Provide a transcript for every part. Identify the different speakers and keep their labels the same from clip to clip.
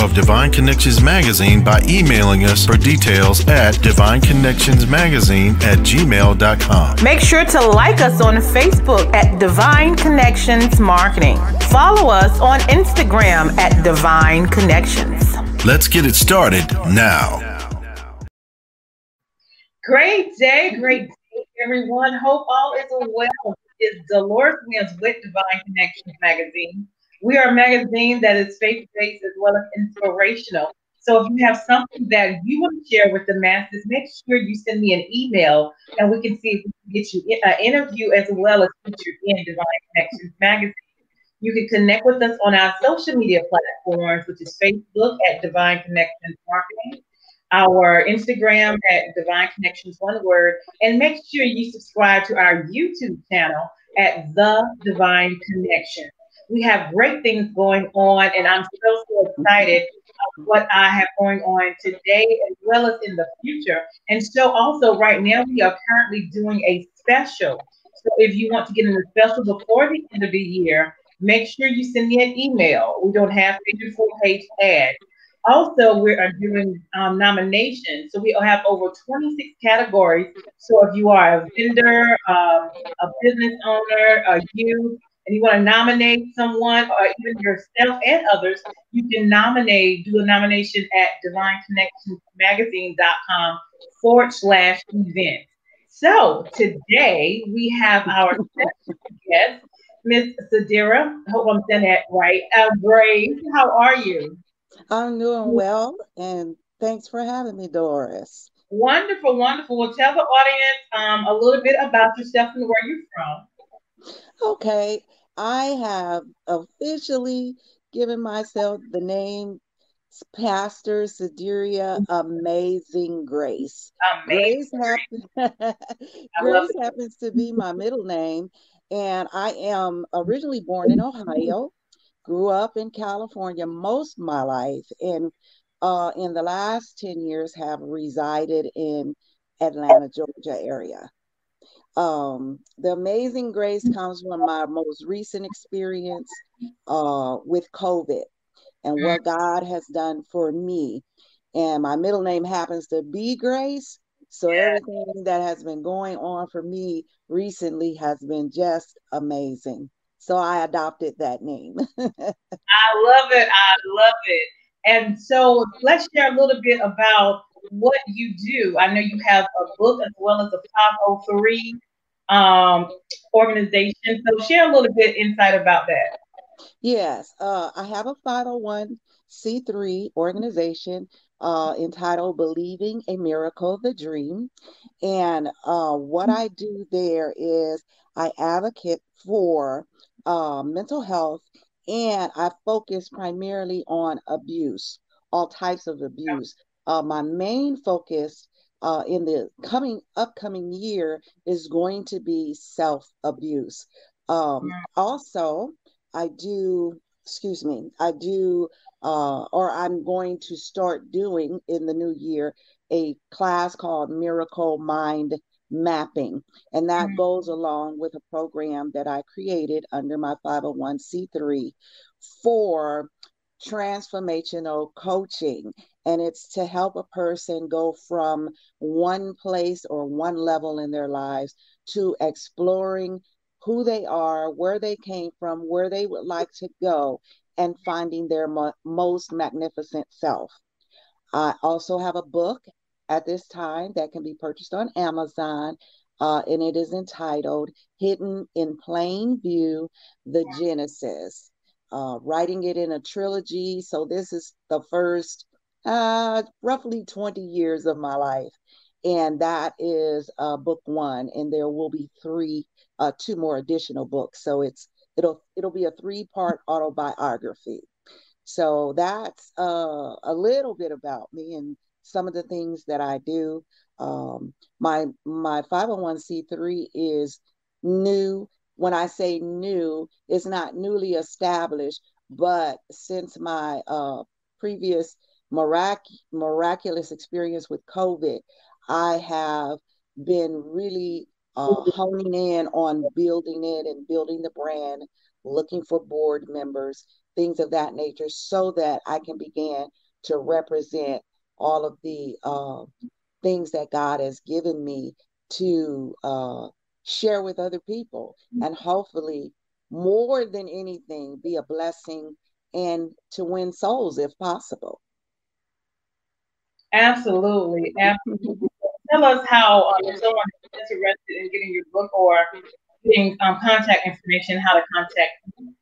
Speaker 1: of Divine Connections Magazine by emailing us for details at divineconnectionsmagazine at gmail.com.
Speaker 2: Make sure to like us on Facebook at Divine Connections Marketing. Follow us on Instagram at Divine Connections.
Speaker 1: Let's get it started now.
Speaker 3: Great day, great day, everyone. Hope all is well. It's Deloris Williams with Divine Connections Magazine. We are a magazine that is faith based as well as inspirational. So if you have something that you want to share with the masses, make sure you send me an email and we can see if we can get you an uh, interview as well as featured in Divine Connections Magazine. You can connect with us on our social media platforms, which is Facebook at Divine Connections Marketing, our Instagram at Divine Connections One Word, and make sure you subscribe to our YouTube channel at The Divine Connection. We have great things going on, and I'm so, so excited about what I have going on today as well as in the future. And so, also, right now, we are currently doing a special. So, if you want to get in the special before the end of the year, make sure you send me an email. We don't have a full page ad. Also, we are doing um, nominations. So we have over 26 categories. So if you are a vendor, um, a business owner, a youth, and you want to nominate someone or even yourself and others, you can nominate, do a nomination at divineconnectionsmagazine.com forward slash event. So today we have our guest, Miss Sadira. I hope I'm saying that right. Uh, Grace, how are you?
Speaker 4: I'm doing well, and thanks for having me, Doris.
Speaker 3: Wonderful, wonderful. Well, tell the audience um, a little bit about yourself and where you're from.
Speaker 4: Okay, I have officially given myself the name Pastor Sederia Amazing Grace.
Speaker 3: Amazing
Speaker 4: Grace, happen- Grace happens to be my middle name, and I am originally born in Ohio, grew up in California most of my life, and uh, in the last 10 years have resided in Atlanta, Georgia area. Um, the amazing grace comes from my most recent experience uh, with COVID and what God has done for me. And my middle name happens to be Grace. So everything that has been going on for me recently has been just amazing. So I adopted that name.
Speaker 3: I love it. I love it. And so let's share a little bit about what you do. I know you have a book as well as a 503 um, organization. So share a little bit insight about that.
Speaker 4: Yes, uh, I have a 501c3 organization uh, entitled Believing a Miracle, the Dream. And uh, what I do there is I advocate for uh, mental health and I focus primarily on abuse, all types of abuse. Uh, my main focus uh, in the coming upcoming year is going to be self abuse. Um, also, I do, excuse me, I do, uh, or I'm going to start doing in the new year a class called Miracle Mind Mapping. And that mm-hmm. goes along with a program that I created under my 501c3 for transformational coaching. And it's to help a person go from one place or one level in their lives to exploring who they are, where they came from, where they would like to go, and finding their mo- most magnificent self. I also have a book at this time that can be purchased on Amazon, uh, and it is entitled Hidden in Plain View The Genesis. Uh, writing it in a trilogy. So, this is the first uh, roughly 20 years of my life. And that is uh, book one, and there will be three uh, two more additional books. So it's it'll it'll be a three part autobiography. So that's uh, a little bit about me and some of the things that I do. Um, my my 501c3 is new. When I say new, it's not newly established, but since my uh, previous mirac- miraculous experience with COVID, I have been really uh, honing in on building it and building the brand, looking for board members, things of that nature, so that I can begin to represent all of the uh, things that God has given me to uh, share with other people, and hopefully, more than anything, be a blessing and to win souls if possible.
Speaker 3: Absolutely, absolutely. Tell us how um, if someone is interested in getting your book or getting um, contact information, how to contact you.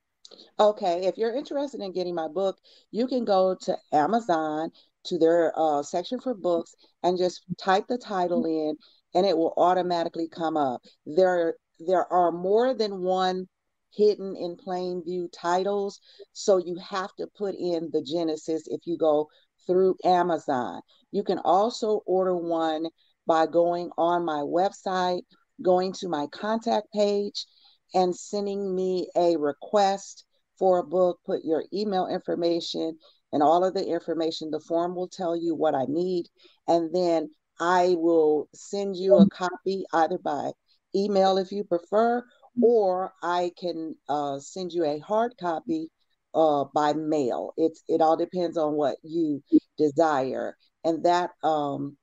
Speaker 4: Okay, if you're interested in getting my book, you can go to Amazon to their uh, section for books and just type the title in, and it will automatically come up. There, there are more than one hidden in plain view titles, so you have to put in the Genesis if you go through Amazon. You can also order one by going on my website, going to my contact page, and sending me a request for a book. Put your email information and all of the information. The form will tell you what I need, and then I will send you a copy either by email if you prefer, or I can uh, send you a hard copy uh, by mail. It's it all depends on what you desire, and that um,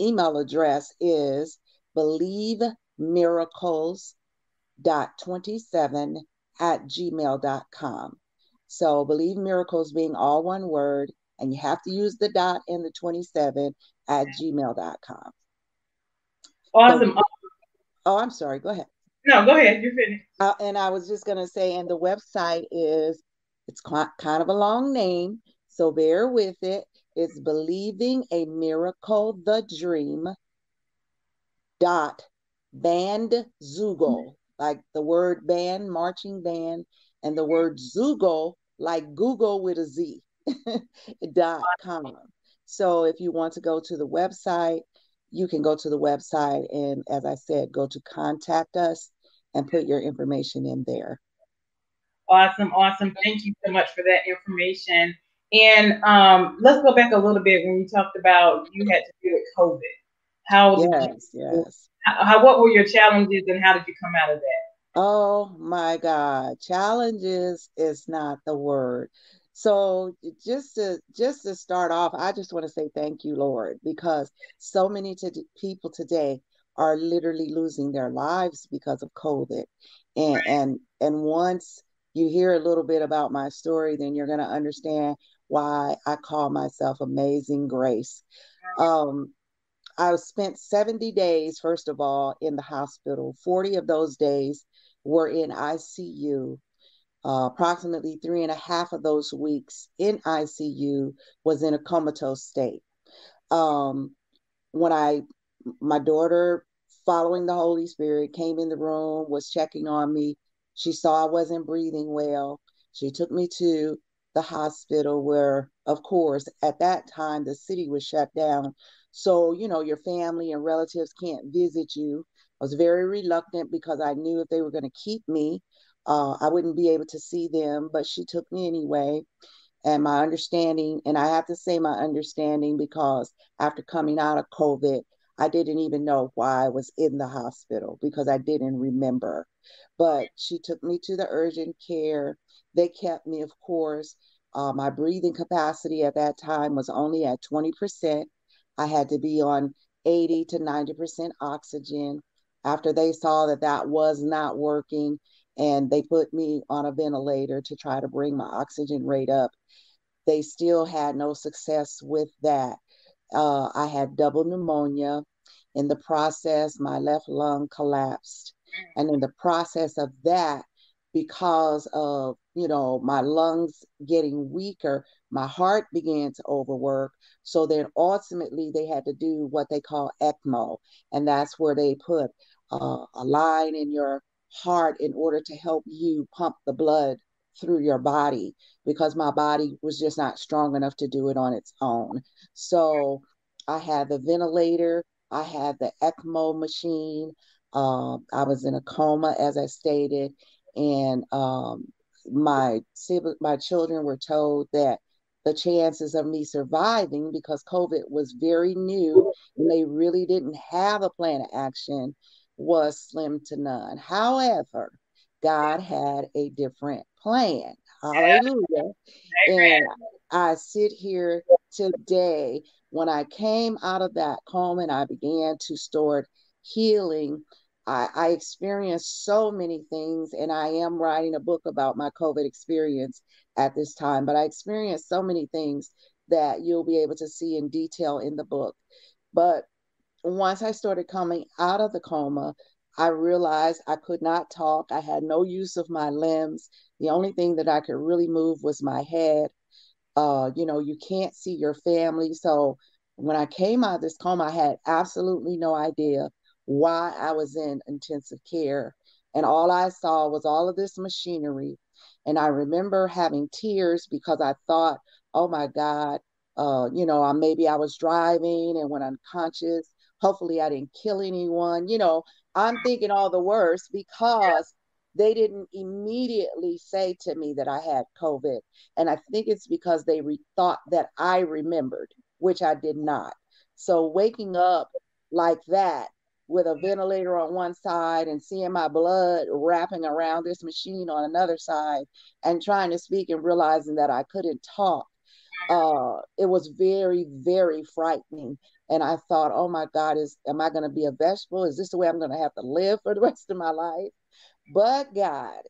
Speaker 4: email address is believe miracles dot 27 at gmail.com so believe miracles being all one word and you have to use the dot and the 27 at gmail.com
Speaker 3: awesome so,
Speaker 4: oh i'm sorry go ahead.
Speaker 3: No go ahead you're finished.
Speaker 4: Uh, and i was just going to say and the website is it's kind of a long name so bear with it. It's believing a miracle the dream dot band zoogle like the word band marching band and the word zoogle like google with a z dot com so if you want to go to the website you can go to the website and as i said go to contact us and put your information in there
Speaker 3: awesome awesome thank you so much for that information and um, let's go back a little bit when you talked about you had to deal with COVID. How
Speaker 4: yes,
Speaker 3: you,
Speaker 4: yes.
Speaker 3: How, what were your challenges and how did you come out of that?
Speaker 4: Oh my God, challenges is not the word. So just to just to start off, I just want to say thank you, Lord, because so many to, people today are literally losing their lives because of COVID, and and and once you hear a little bit about my story, then you're going to understand why I call myself Amazing Grace. Um, I spent 70 days, first of all, in the hospital. 40 of those days were in ICU. Uh, approximately three and a half of those weeks in ICU was in a comatose state. Um, when I, my daughter, following the Holy Spirit, came in the room, was checking on me. She saw I wasn't breathing well. She took me to the hospital where of course at that time the city was shut down so you know your family and relatives can't visit you i was very reluctant because i knew if they were going to keep me uh, i wouldn't be able to see them but she took me anyway and my understanding and i have to say my understanding because after coming out of covid i didn't even know why i was in the hospital because i didn't remember but she took me to the urgent care they kept me, of course. Uh, my breathing capacity at that time was only at 20%. I had to be on 80 to 90% oxygen. After they saw that that was not working, and they put me on a ventilator to try to bring my oxygen rate up, they still had no success with that. Uh, I had double pneumonia. In the process, my left lung collapsed. And in the process of that, because of you know my lungs getting weaker my heart began to overwork so then ultimately they had to do what they call ECMO and that's where they put uh, a line in your heart in order to help you pump the blood through your body because my body was just not strong enough to do it on its own. So I had the ventilator, I had the ECMO machine. Um, I was in a coma, as I stated, and um, my my children were told that the chances of me surviving because COVID was very new and they really didn't have a plan of action was slim to none. However, God had a different plan. Hallelujah. And I sit here today when I came out of that coma and I began to start healing. I, I experienced so many things, and I am writing a book about my COVID experience at this time, but I experienced so many things that you'll be able to see in detail in the book. But once I started coming out of the coma, I realized I could not talk. I had no use of my limbs. The only thing that I could really move was my head. Uh, you know, you can't see your family. So when I came out of this coma, I had absolutely no idea why I was in intensive care. And all I saw was all of this machinery. And I remember having tears because I thought, oh my God, uh, you know, maybe I was driving and went unconscious. Hopefully, I didn't kill anyone. You know, I'm thinking all the worst because they didn't immediately say to me that I had COVID. And I think it's because they re- thought that I remembered, which I did not. So waking up like that with a ventilator on one side and seeing my blood wrapping around this machine on another side and trying to speak and realizing that I couldn't talk. Uh, it was very, very frightening. And I thought, oh my God, is am I going to be a vegetable? Is this the way I'm going to have to live for the rest of my life? But God,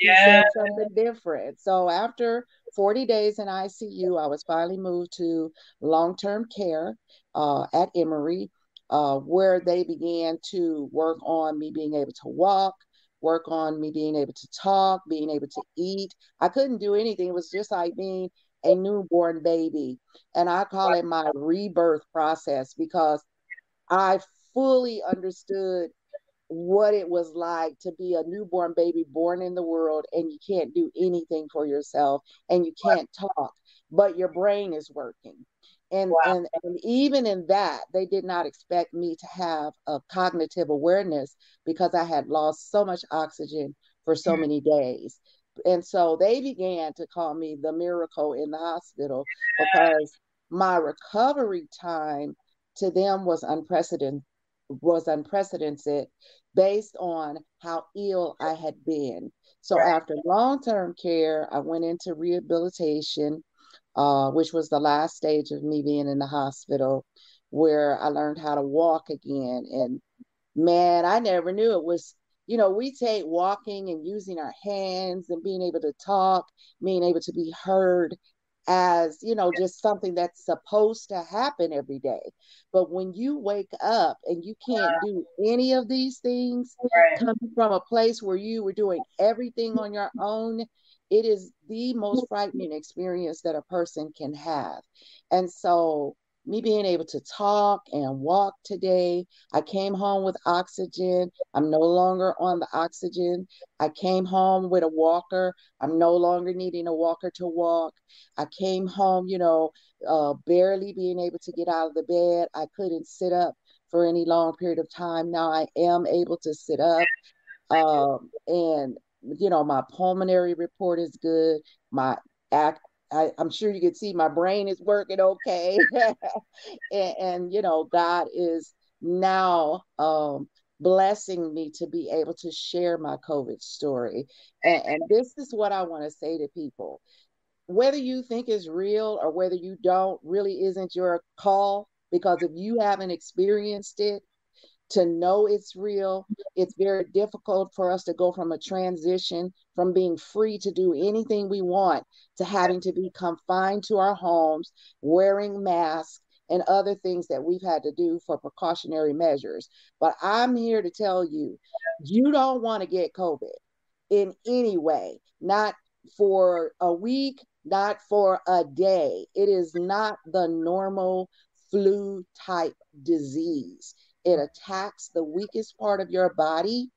Speaker 4: yeah. something different. So after 40 days in ICU, I was finally moved to long-term care uh, at Emory uh, where they began to work on me being able to walk, work on me being able to talk, being able to eat. I couldn't do anything. It was just like being a newborn baby. And I call it my rebirth process because I fully understood what it was like to be a newborn baby born in the world and you can't do anything for yourself and you can't talk, but your brain is working and, wow. and and even in that they did not expect me to have a cognitive awareness because i had lost so much oxygen for so mm. many days and so they began to call me the miracle in the hospital because my recovery time to them was unprecedented was unprecedented based on how ill I had been. So after long-term care, I went into rehabilitation uh, which was the last stage of me being in the hospital, where I learned how to walk again. And man, I never knew it was, you know, we take walking and using our hands and being able to talk, being able to be heard as, you know, just something that's supposed to happen every day. But when you wake up and you can't do any of these things, coming from a place where you were doing everything on your own, it is the most frightening experience that a person can have. And so, me being able to talk and walk today, I came home with oxygen. I'm no longer on the oxygen. I came home with a walker. I'm no longer needing a walker to walk. I came home, you know, uh, barely being able to get out of the bed. I couldn't sit up for any long period of time. Now I am able to sit up. Um, and you know, my pulmonary report is good. My act, I, am sure you can see my brain is working okay. and, and, you know, God is now um, blessing me to be able to share my COVID story. And, and this is what I want to say to people. Whether you think it's real or whether you don't, really isn't your call. Because if you haven't experienced it, to know it's real. It's very difficult for us to go from a transition from being free to do anything we want to having to be confined to our homes, wearing masks, and other things that we've had to do for precautionary measures. But I'm here to tell you, you don't want to get COVID in any way, not for a week, not for a day. It is not the normal flu type disease. It attacks the weakest part of your body,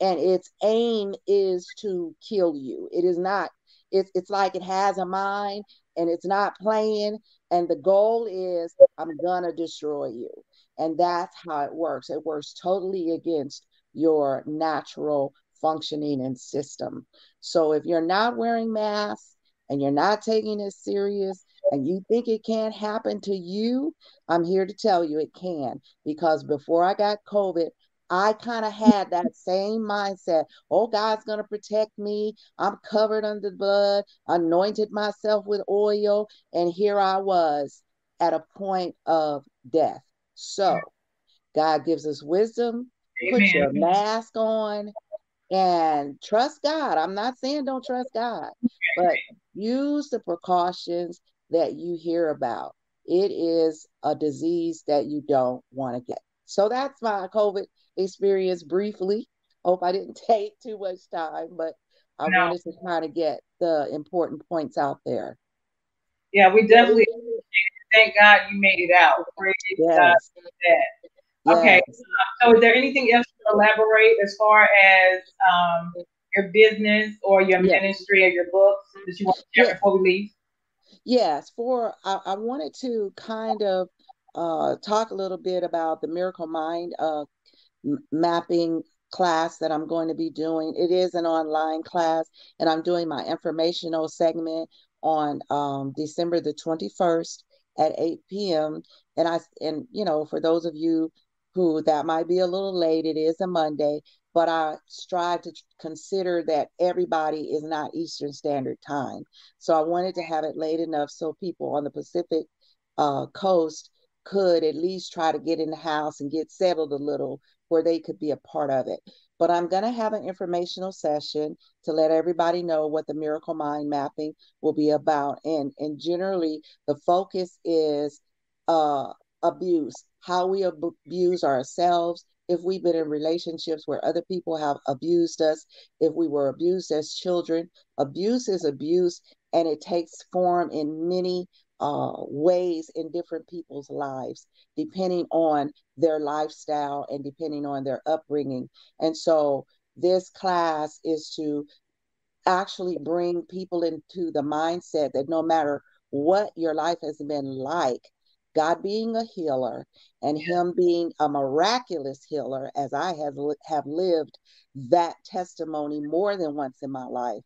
Speaker 4: and its aim is to kill you. It is not it's it's like it has a mind and it's not playing. And the goal is I'm gonna destroy you. And that's how it works. It works totally against your natural functioning and system. So if you're not wearing masks and you're not taking it serious and you think it can't happen to you, I'm here to tell you it can. Because before I got COVID, I kind of had that same mindset. Oh, God's going to protect me. I'm covered under the blood, anointed myself with oil. And here I was at a point of death. So God gives us wisdom. Amen. Put your mask on and trust God. I'm not saying don't trust God, but use the precautions that you hear about. It is a disease that you don't want to get. So that's my COVID experience briefly. Hope I didn't take too much time, but I no. wanted to kind of get the important points out there.
Speaker 3: Yeah, we definitely thank God you made it out. Praise yes. God for that. Yes. Okay, so is there anything else to elaborate as far as um, your business or your yes. ministry or your books that you want to share before we leave?
Speaker 4: Yes, for I, I wanted to kind of uh, talk a little bit about the Miracle Mind uh, mapping class that I'm going to be doing. It is an online class, and I'm doing my informational segment on um, December the 21st at 8 p.m. And I and you know, for those of you who that might be a little late, it is a Monday, but I strive to consider that everybody is not Eastern Standard Time. So I wanted to have it late enough so people on the Pacific uh, coast could at least try to get in the house and get settled a little where they could be a part of it. But I'm going to have an informational session to let everybody know what the Miracle Mind mapping will be about. And, and generally, the focus is uh, abuse, how we abuse ourselves, if we've been in relationships where other people have abused us, if we were abused as children. Abuse is abuse, and it takes form in many uh, ways in different people's lives, depending on their lifestyle and depending on their upbringing. And so, this class is to actually bring people into the mindset that no matter what your life has been like, God being a healer and Him being a miraculous healer, as I have, have lived that testimony more than once in my life,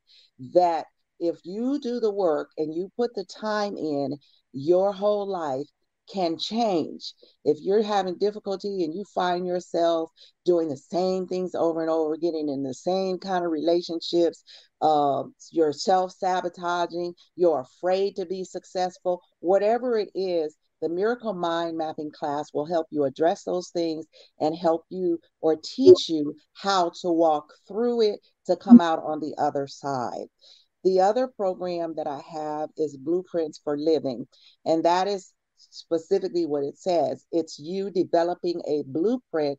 Speaker 4: that if you do the work and you put the time in, your whole life can change. If you're having difficulty and you find yourself doing the same things over and over, getting in the same kind of relationships, uh, you're self sabotaging, you're afraid to be successful, whatever it is, the Miracle Mind Mapping class will help you address those things and help you or teach you how to walk through it to come out on the other side. The other program that I have is Blueprints for Living, and that is specifically what it says. It's you developing a blueprint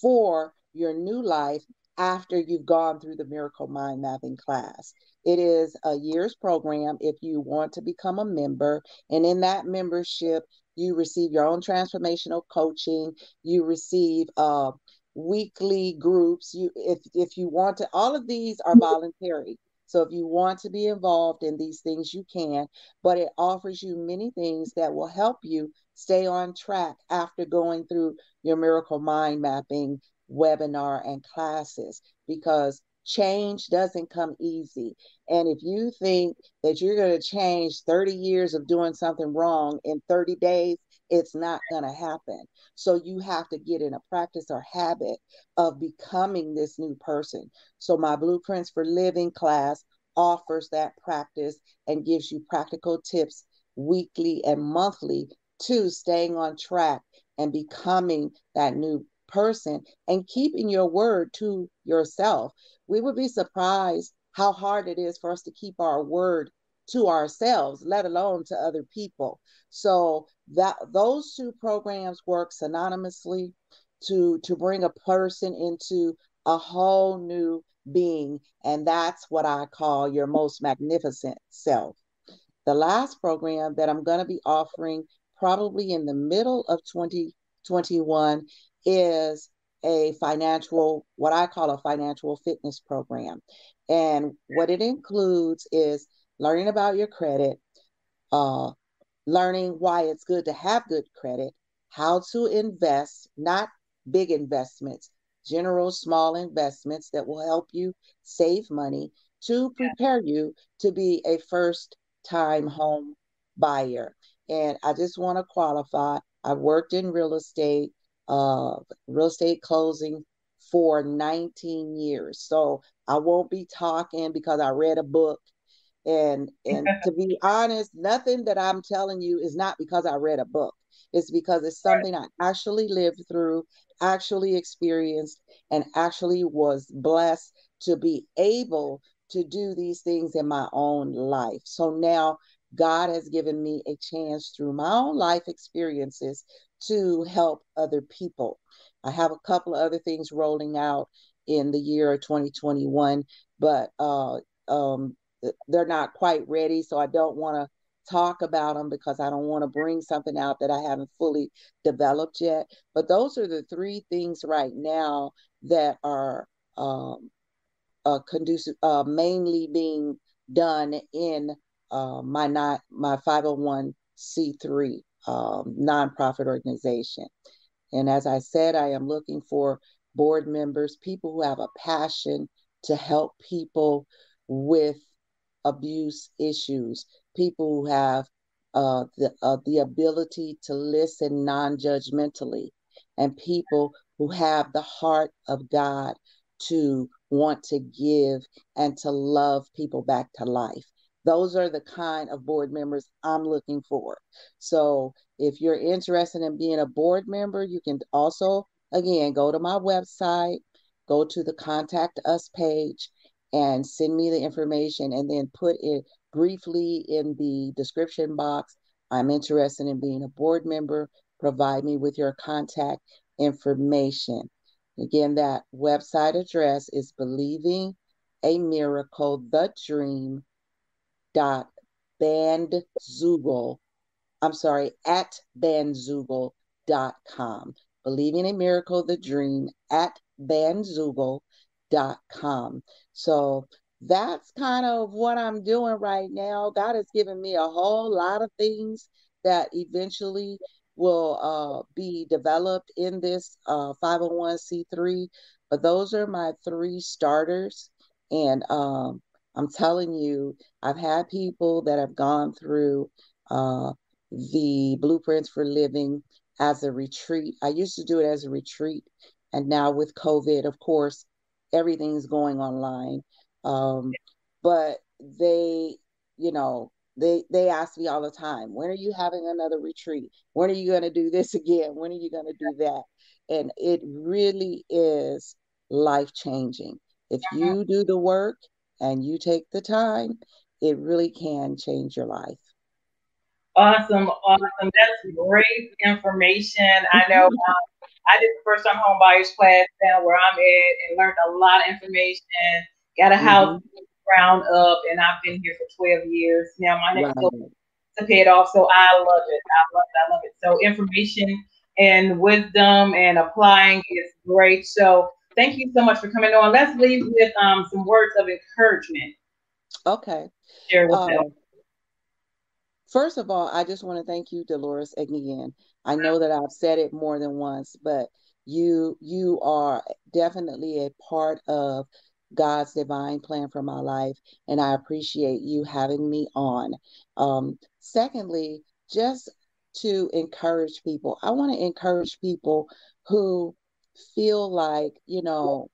Speaker 4: for your new life after you've gone through the Miracle Mind Mapping class. It is a year's program if you want to become a member. And in that membership, you receive your own transformational coaching. You receive uh, weekly groups. You, if if you want to, all of these are voluntary. So if you want to be involved in these things, you can, but it offers you many things that will help you stay on track after going through your miracle mind mapping webinar and classes because change doesn't come easy. And if you think that you're going to change 30 years of doing something wrong in 30 days, it's not going to happen. So you have to get in a practice or habit of becoming this new person. So my Blueprints for Living class offers that practice and gives you practical tips weekly and monthly to staying on track and becoming that new person and keeping your word to yourself. We would be surprised how hard it is for us to keep our word to ourselves, let alone to other people. So that those two programs work synonymously to to bring a person into a whole new being and that's what I call your most magnificent self. The last program that I'm going to be offering probably in the middle of 2021 is a financial what I call a financial fitness program. And what it includes is learning about your credit, uh, learning why it's good to have good credit, how to invest, not big investments, general small investments that will help you save money to prepare you to be a first time home buyer. And I just want to qualify I've worked in real estate, uh, real estate closing for 19 years. So I won't be talking because I read a book. And and to be honest, nothing that I'm telling you is not because I read a book. It's because it's something I actually lived through, actually experienced, and actually was blessed to be able to do these things in my own life. So now God has given me a chance through my own life experiences to help other people. I have a couple of other things rolling out in the year of 2021, but uh, um, they're not quite ready. So I don't want to talk about them because I don't want to bring something out that I haven't fully developed yet. But those are the three things right now that are um, uh, conducive, uh, mainly being done in uh, my not my 501c3 um, nonprofit organization. And as I said, I am looking for board members, people who have a passion to help people with abuse issues, people who have uh, the, uh, the ability to listen non judgmentally, and people who have the heart of God to want to give and to love people back to life. Those are the kind of board members I'm looking for. So if you're interested in being a board member, you can also, again, go to my website, go to the contact us page, and send me the information and then put it briefly in the description box. I'm interested in being a board member. Provide me with your contact information. Again, that website address is believing a miracle, the dream dot bandzoogle, I'm sorry, at bandzoogle dot com. Believing in Miracle, the Dream at bandzoogle dot com. So that's kind of what I'm doing right now. God has given me a whole lot of things that eventually will uh, be developed in this uh, 501c3. But those are my three starters. And um, I'm telling you, I've had people that have gone through uh, the Blueprints for Living as a retreat. I used to do it as a retreat, and now with COVID, of course, everything's going online. Um, but they, you know, they they ask me all the time, when are you having another retreat? When are you going to do this again? When are you going to do that? And it really is life changing. If you do the work and you take the time, it really can change your life.
Speaker 3: Awesome, awesome. That's great information. I know um, I did the first time home buyers class down where I'm at and learned a lot of information. Got a house mm-hmm. ground up, and I've been here for 12 years. Now my next goal to pay it off. So I love it. I love it. I love it. So information and wisdom and applying is great. So thank you so much for coming on. Let's leave with um, some words of encouragement.
Speaker 4: Okay. Share with um, First of all, I just want to thank you, Deloris, again. I know that I've said it more than once, but you you are definitely a part of God's divine plan for my life, and I appreciate you having me on. Um, secondly, just to encourage people, I want to encourage people who feel like, you know,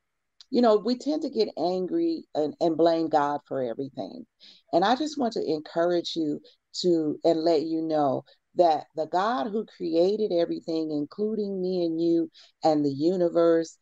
Speaker 4: you know, we tend to get angry and, and blame God for everything. And I just want to encourage you to and let you know that the God who created everything, including me and you and the universe,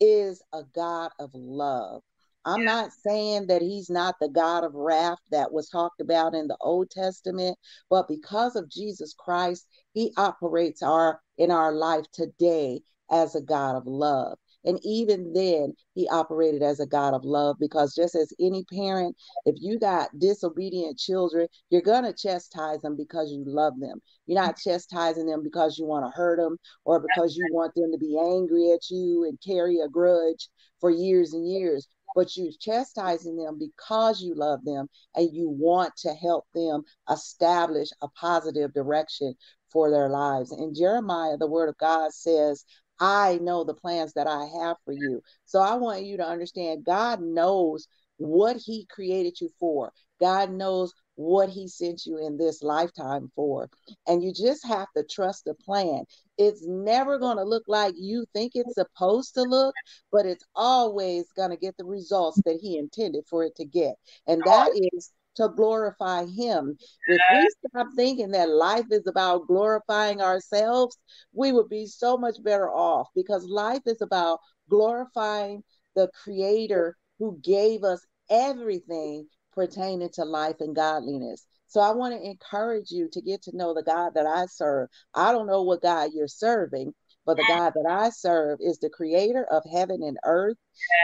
Speaker 4: is a God of love. I'm not saying that he's not the God of wrath that was talked about in the Old Testament, but because of Jesus Christ, he operates our in our life today as a God of love. And even then, he operated as a God of love because just as any parent, if you got disobedient children, you're going to chastise them because you love them. You're not mm-hmm. chastising them because you want to hurt them or because you want them to be angry at you and carry a grudge for years and years. but you're chastising them because you love them and you want to help them establish a positive direction for their lives. In Jeremiah, the word of God says, I know the plans that I have for you. So I want you to understand God knows what He created you for. God knows what He sent you in this lifetime for. And you just have to trust the plan. It's never going to look like you think it's supposed to look, but it's always going to get the results that He intended for it to get. And that is to glorify Him. If we stop thinking that life is about glorifying ourselves, we would be so much better off because life is about glorifying the Creator who gave us everything pertaining to life and godliness. So I want to encourage you to get to know the God that I serve. I don't know what God you're serving, but the God that I serve is the creator of heaven and earth.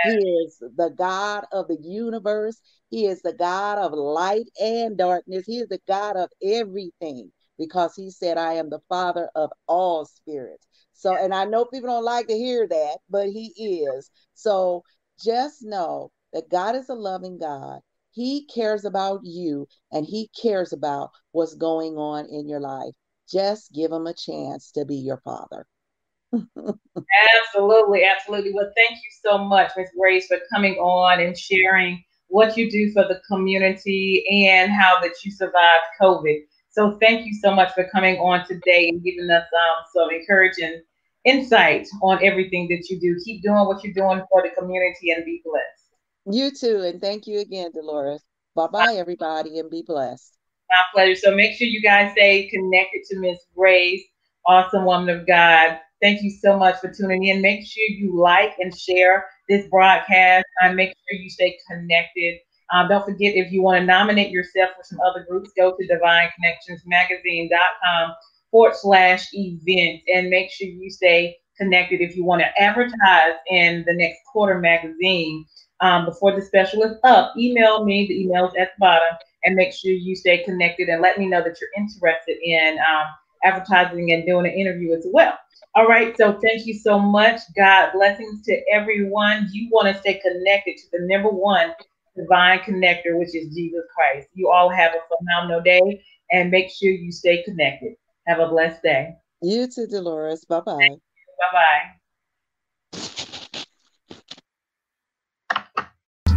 Speaker 4: He is the God of the universe. He is the God of light and darkness. He is the God of everything because he said, I am the father of all spirits. So, and I know people don't like to hear that, but he is. So just know that God is a loving God. He cares about you and he cares about what's going on in your life. Just give him a chance to be your father.
Speaker 3: absolutely, absolutely. Well, thank you so much, Ms. Grace, for coming on and sharing what you do for the community and how that you survived COVID. So thank you so much for coming on today and giving us um, some encouraging insight on everything that you do. Keep doing what you're doing for the community and be blessed.
Speaker 4: You too. And thank you again, Deloris. Bye bye, everybody, and be blessed.
Speaker 3: My pleasure. So make sure you guys stay connected to Miss Grace, awesome woman of God. Thank you so much for tuning in. Make sure you like and share this broadcast. Uh, make sure you stay connected. Um, don't forget if you want to nominate yourself for some other groups, go to divineconnectionsmagazine.com forward slash event and make sure you stay connected if you want to advertise in the next quarter magazine. Um, before the special is up, email me. The email is at the bottom and make sure you stay connected and let me know that you're interested in um, advertising and doing an interview as well. All right. So thank you so much. God blessings to everyone. You want to stay connected to the number one divine connector, which is Jesus Christ. You all have a phenomenal day and make sure you stay connected. Have a blessed day.
Speaker 4: You too, Deloris. Bye bye.
Speaker 3: Bye bye.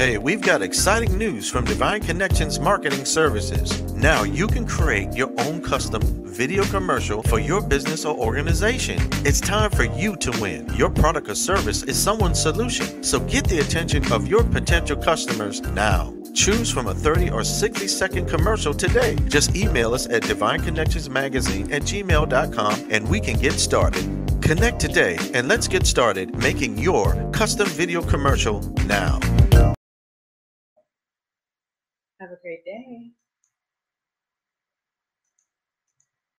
Speaker 1: Hey, we've got exciting news from Divine Connections Marketing Services. Now you can create your own custom video commercial for your business or organization. It's time for you to win. Your product or service is someone's solution. So get the attention of your potential customers now. Choose from a 30 or 60 second commercial today. Just email us at divineconnectionsmagazine at gmail.com and we can get started. Connect today and let's get started making your custom video commercial now.
Speaker 3: Have a great.